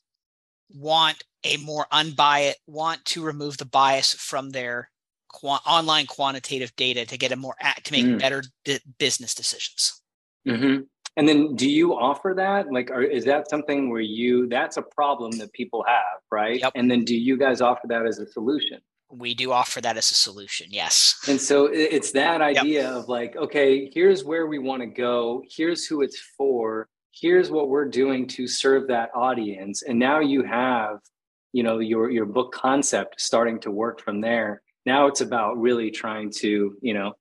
[SPEAKER 2] want a more unbiased, want to remove the bias from their qu- online quantitative data to get a more to make mm. better d- business decisions.
[SPEAKER 5] Mm-hmm. And then do you offer that? Like, are, is that something where you, that's a problem that people have, right? Yep. And then do you guys offer that as a solution?
[SPEAKER 2] We do offer that as a solution, yes.
[SPEAKER 5] And so it's that idea yep. of like, okay, here's where we want to go, here's who it's for, here's what we're doing to serve that audience. And now you have, you know, your your book concept starting to work from there. Now it's about really trying to, you know,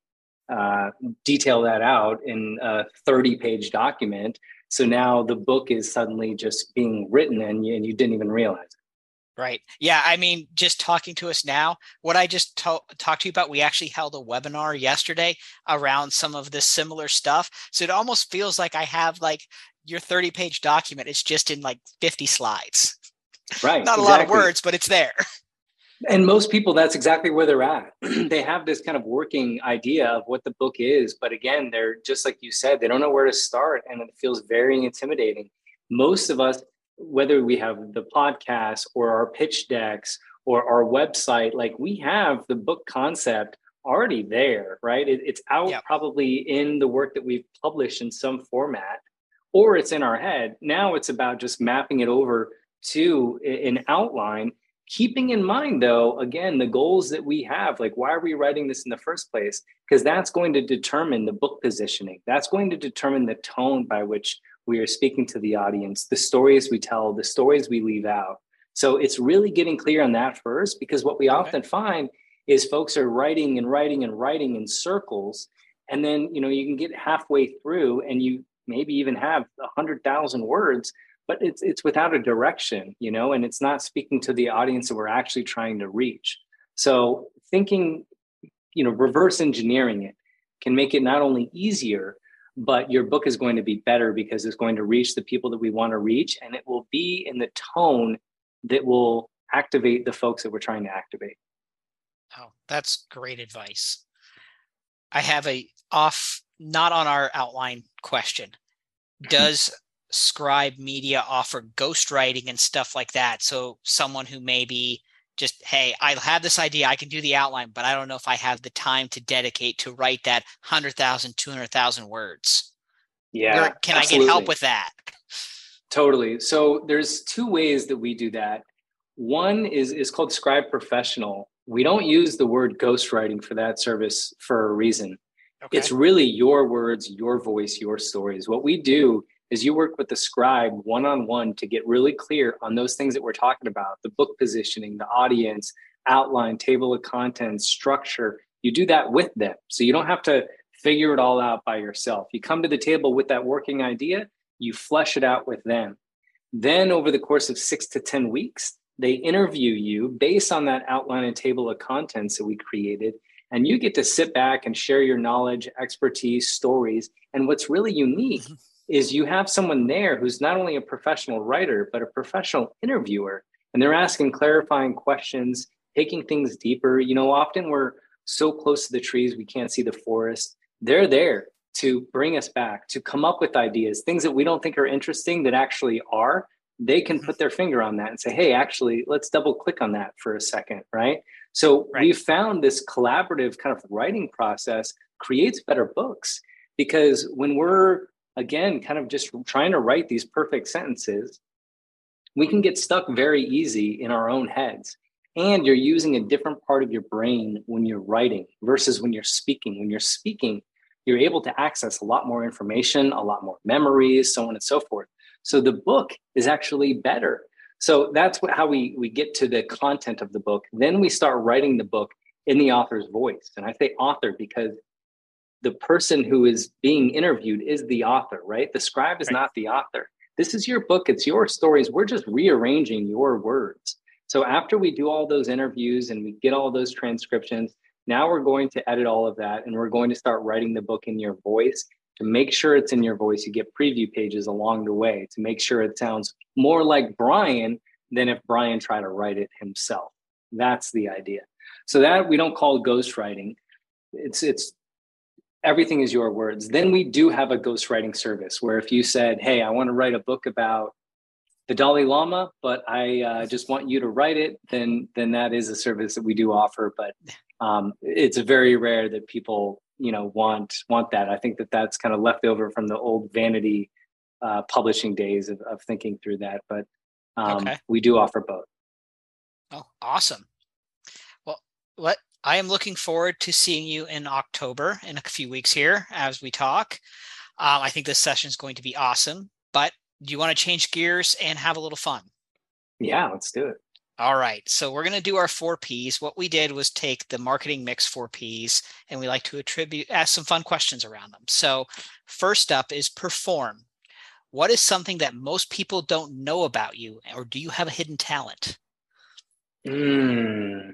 [SPEAKER 5] uh, detail that out in a 30 page document. So now the book is suddenly just being written and you, and you didn't even realize it.
[SPEAKER 2] Right. Yeah. I mean, just talking to us now, what I just to- talked to you about, we actually held a webinar yesterday around some of this similar stuff. So it almost feels like I have like your 30 page document. It's just in like 50 slides.
[SPEAKER 5] Right.
[SPEAKER 2] Not exactly. a lot of words, but it's there.
[SPEAKER 5] And most people, that's exactly where they're at. they have this kind of working idea of what the book is. But again, they're just like you said, they don't know where to start. And it feels very intimidating. Most of us whether we have the podcast or our pitch decks or our website, like we have the book concept already there, right? It, it's out yep. probably in the work that we've published in some format, or it's in our head. Now it's about just mapping it over to an outline, keeping in mind, though, again, the goals that we have. Like, why are we writing this in the first place? Because that's going to determine the book positioning, that's going to determine the tone by which we are speaking to the audience, the stories we tell, the stories we leave out. So it's really getting clear on that first, because what we okay. often find is folks are writing and writing and writing in circles. And then, you know, you can get halfway through and you maybe even have a hundred thousand words, but it's it's without a direction, you know, and it's not speaking to the audience that we're actually trying to reach. So thinking, you know, reverse engineering it can make it not only easier, but your book is going to be better because it's going to reach the people that we want to reach and it will be in the tone that will activate the folks that we're trying to activate.
[SPEAKER 2] Oh that's great advice. I have a off not on our outline question. Does scribe media offer ghostwriting and stuff like that. So someone who maybe just hey i have this idea i can do the outline but i don't know if i have the time to dedicate to write that 100000 200000 words.
[SPEAKER 5] Yeah
[SPEAKER 2] can absolutely. i get help with that?
[SPEAKER 5] Totally. So there's two ways that we do that. One is is called scribe professional. We don't use the word ghostwriting for that service for a reason. Okay. it's really your words your voice your stories. What we do is you work with the scribe one on one to get really clear on those things that we're talking about the book positioning, the audience, outline, table of contents, structure. You do that with them. So you don't have to figure it all out by yourself. You come to the table with that working idea, you flesh it out with them. Then, over the course of six to 10 weeks, they interview you based on that outline and table of contents that we created. And you get to sit back and share your knowledge, expertise, stories. And what's really unique mm-hmm. Is you have someone there who's not only a professional writer, but a professional interviewer. And they're asking clarifying questions, taking things deeper. You know, often we're so close to the trees, we can't see the forest. They're there to bring us back, to come up with ideas, things that we don't think are interesting that actually are. They can mm-hmm. put their finger on that and say, hey, actually, let's double click on that for a second, right? So right. we've found this collaborative kind of writing process creates better books because when we're again, kind of just trying to write these perfect sentences, we can get stuck very easy in our own heads. And you're using a different part of your brain when you're writing versus when you're speaking. When you're speaking, you're able to access a lot more information, a lot more memories, so on and so forth. So the book is actually better. So that's what, how we, we get to the content of the book. Then we start writing the book in the author's voice. And I say author because the person who is being interviewed is the author, right? The scribe is right. not the author. This is your book, it's your stories. We're just rearranging your words. So after we do all those interviews and we get all those transcriptions, now we're going to edit all of that and we're going to start writing the book in your voice. To make sure it's in your voice, you get preview pages along the way to make sure it sounds more like Brian than if Brian tried to write it himself. That's the idea. So that we don't call ghostwriting. It's it's everything is your words. Then we do have a ghostwriting service where if you said, Hey, I want to write a book about the Dalai Lama, but I uh, just want you to write it, then then that is a service that we do offer. But um, it's very rare that people you know want want that. I think that that's kind of left over from the old vanity uh, publishing days of, of thinking through that. But um, okay. we do offer both.
[SPEAKER 2] Oh, awesome! Well, What I am looking forward to seeing you in October in a few weeks here as we talk. Um, I think this session is going to be awesome. But do you want to change gears and have a little fun?
[SPEAKER 5] Yeah, let's do it.
[SPEAKER 2] All right. So we're going to do our four P's. What we did was take the marketing mix four P's and we like to attribute, ask some fun questions around them. So first up is perform. What is something that most people don't know about you, or do you have a hidden talent?
[SPEAKER 5] Mm.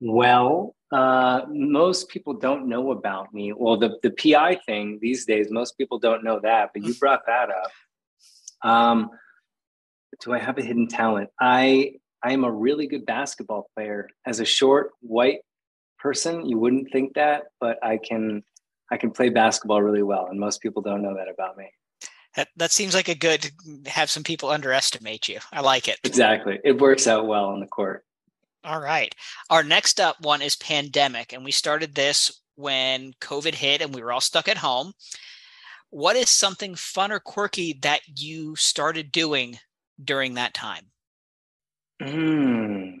[SPEAKER 5] Well, uh, most people don't know about me. Well, the, the PI thing these days, most people don't know that, but you brought that up. Um, do I have a hidden talent? I I am a really good basketball player. As a short white person, you wouldn't think that, but I can I can play basketball really well, and most people don't know that about me.
[SPEAKER 2] That that seems like a good have some people underestimate you. I like it.
[SPEAKER 5] Exactly. It works out well on the court.
[SPEAKER 2] All right. Our next up one is pandemic, and we started this when COVID hit and we were all stuck at home. What is something fun or quirky that you started doing during that time?
[SPEAKER 5] Mm.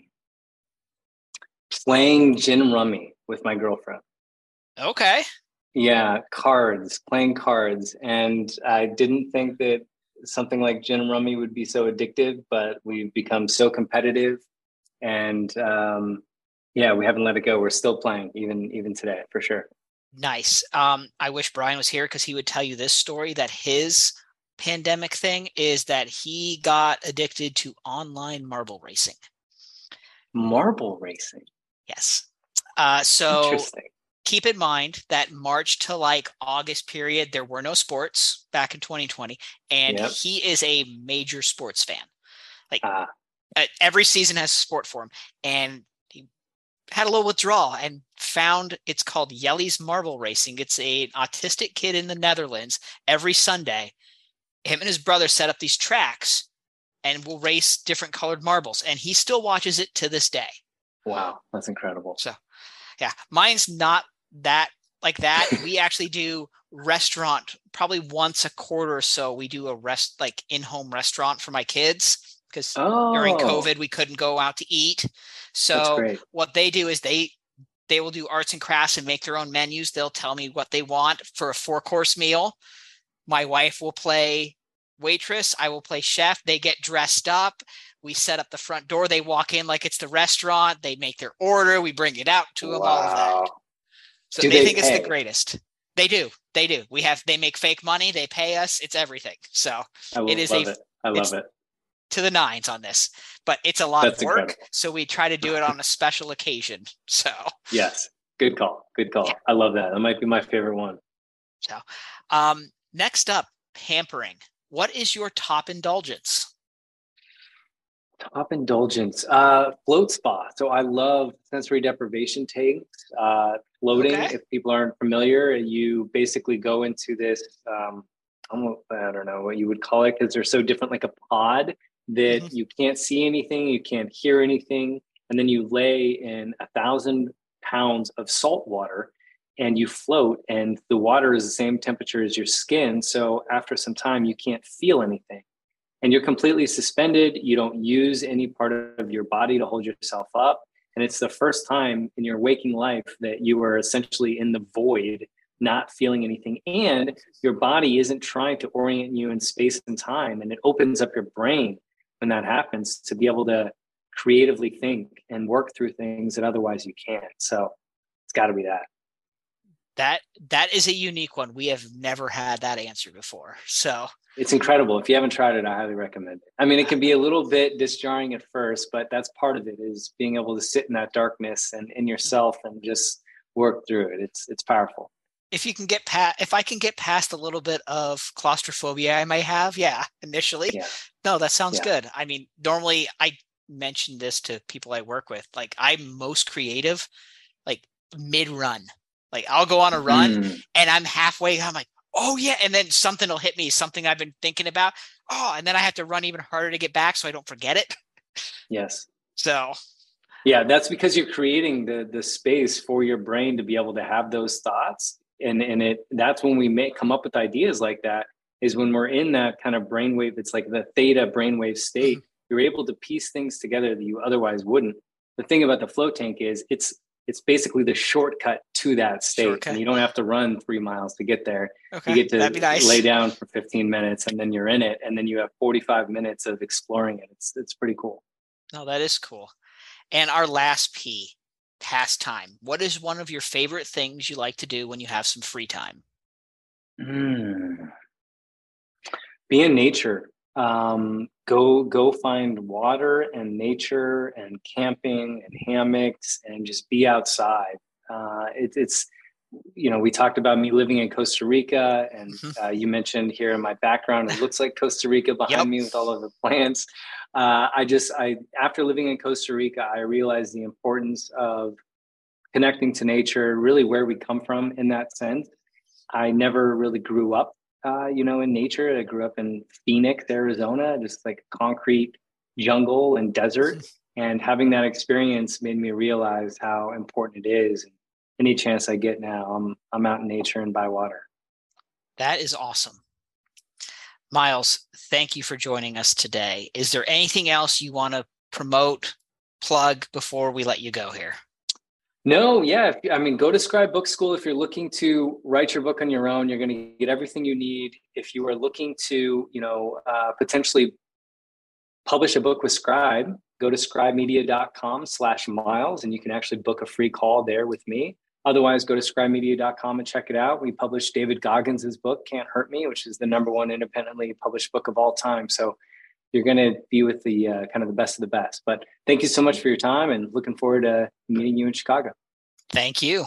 [SPEAKER 5] Playing gin rummy with my girlfriend.
[SPEAKER 2] Okay.
[SPEAKER 5] Yeah, cards, playing cards. And I didn't think that something like gin rummy would be so addictive, but we've become so competitive. And um, yeah, we haven't let it go. We're still playing even even today for sure.
[SPEAKER 2] Nice. Um, I wish Brian was here because he would tell you this story that his pandemic thing is that he got addicted to online marble racing.
[SPEAKER 5] Marble racing.
[SPEAKER 2] Yes. Uh, so keep in mind that March to like August period, there were no sports back in 2020, and yep. he is a major sports fan. Like uh, Uh, every season has a sport for him, and he had a little withdrawal and found it's called Jelle's Marble Racing. It's a, an autistic kid in the Netherlands. Every Sunday him and his brother set up these tracks and will race different colored marbles. And he still watches it to this day.
[SPEAKER 5] Wow that's incredible.
[SPEAKER 2] So yeah mine's not that like that. We actually do restaurant probably once a quarter or so we do a rest like in-home restaurant for my kids because oh. during covid we couldn't go out to eat so what they do is they they will do arts and crafts and make their own menus they'll tell me what they want for a four course meal my wife will play waitress. I will play chef. They get dressed up. We set up the front door. They walk in like it's the restaurant. They make their order. We bring it out to them. Wow. All of that. So they, they, think pay? it's the greatest. They do. They do. We have. They make fake money. They pay us. It's everything. So it is a.
[SPEAKER 5] It. I love it.
[SPEAKER 2] To the nines on this, but it's a lot That's of work. Incredible. So we try to do it on a special occasion. So
[SPEAKER 5] yes, good call. Good call. Yeah. I love that. That might be my favorite one.
[SPEAKER 2] So, um, Next up, pampering. What is your top indulgence?
[SPEAKER 5] Top indulgence, uh, float spa. So I love sensory deprivation tanks. Uh, floating. Okay. If people aren't familiar, you basically go into this. Um, I don't know what you would call it because they're so different, like a pod that mm-hmm. you can't see anything, you can't hear anything, and then you lay in a thousand pounds of salt water and you float and the water is the same temperature as your skin so after some time you can't feel anything and you're completely suspended you don't use any part of your body to hold yourself up and it's the first time in your waking life that you are essentially in the void not feeling anything and your body isn't trying to orient you in space and time and it opens up your brain when that happens to be able to creatively think and work through things that otherwise you can't so it's got to be that
[SPEAKER 2] that that is a unique one. We have never had that answer before. So
[SPEAKER 5] it's incredible. If you haven't tried it, I highly recommend it. I mean, it can be a little bit disjarring at first, but that's part of it is being able to sit in that darkness and in yourself and just work through it. It's it's powerful.
[SPEAKER 2] If you can get past, if I can get past a little bit of claustrophobia I may have, yeah, initially, yeah. no, that sounds yeah. good. I mean, normally I mention this to people I work with. Like I'm most creative, like mid run like I'll go on a run mm. and I'm halfway, I'm like, oh yeah. And then something will hit me, something I've been thinking about. Oh, and then I have to run even harder to get back so I don't forget it.
[SPEAKER 5] Yes.
[SPEAKER 2] So
[SPEAKER 5] yeah, that's because you're creating the the space for your brain to be able to have those thoughts. And and it that's when we may come up with ideas like that, is when we're in that kind of brainwave, it's like the theta brainwave state, mm-hmm. you're able to piece things together that you otherwise wouldn't the thing about the float tank is it's it's basically the shortcut to that state shortcut. and you don't have to run three miles to get there okay. you get to nice. lay down for 15 minutes and then you're in it and then you have 45 minutes of exploring it it's it's pretty cool
[SPEAKER 2] no that is cool and our last p pastime? What is one of your favorite things you like to do when you have some free time?
[SPEAKER 5] Mm. be in nature. Um, go go find water and nature and camping and hammocks and just be outside. Uh, it, it's you know we talked about me living in costa rica and mm-hmm. uh, you mentioned here in my background it looks like costa rica behind yep. me with all of the plants uh, i just i after living in costa rica i realized the importance of connecting to nature really where we come from in that sense i never really grew up uh, you know, in nature. I grew up in Phoenix, Arizona, just like concrete jungle and desert. And having that experience made me realize how important it is. Any chance I get now, I'm I'm out in nature and by water.
[SPEAKER 2] That is awesome. Miles, thank you for joining us today. Is there anything else you want to promote, plug before we let you go here?
[SPEAKER 5] No, yeah. If, I mean, go to Scribe Book School if you're looking to write your book on your own. You're going to get everything you need. If you are looking to, you know, uh, potentially publish a book with Scribe, go to scribemedia.com slash miles and you can actually book a free call there with me. Otherwise, go to scribemedia.com and check it out. We published David Goggins' book, Can't Hurt Me, which is the number one independently published book of all time. So you're going to be with the uh, kind of the best of the best. But thank you so much for your time and looking forward to meeting you in Chicago.
[SPEAKER 2] Thank you.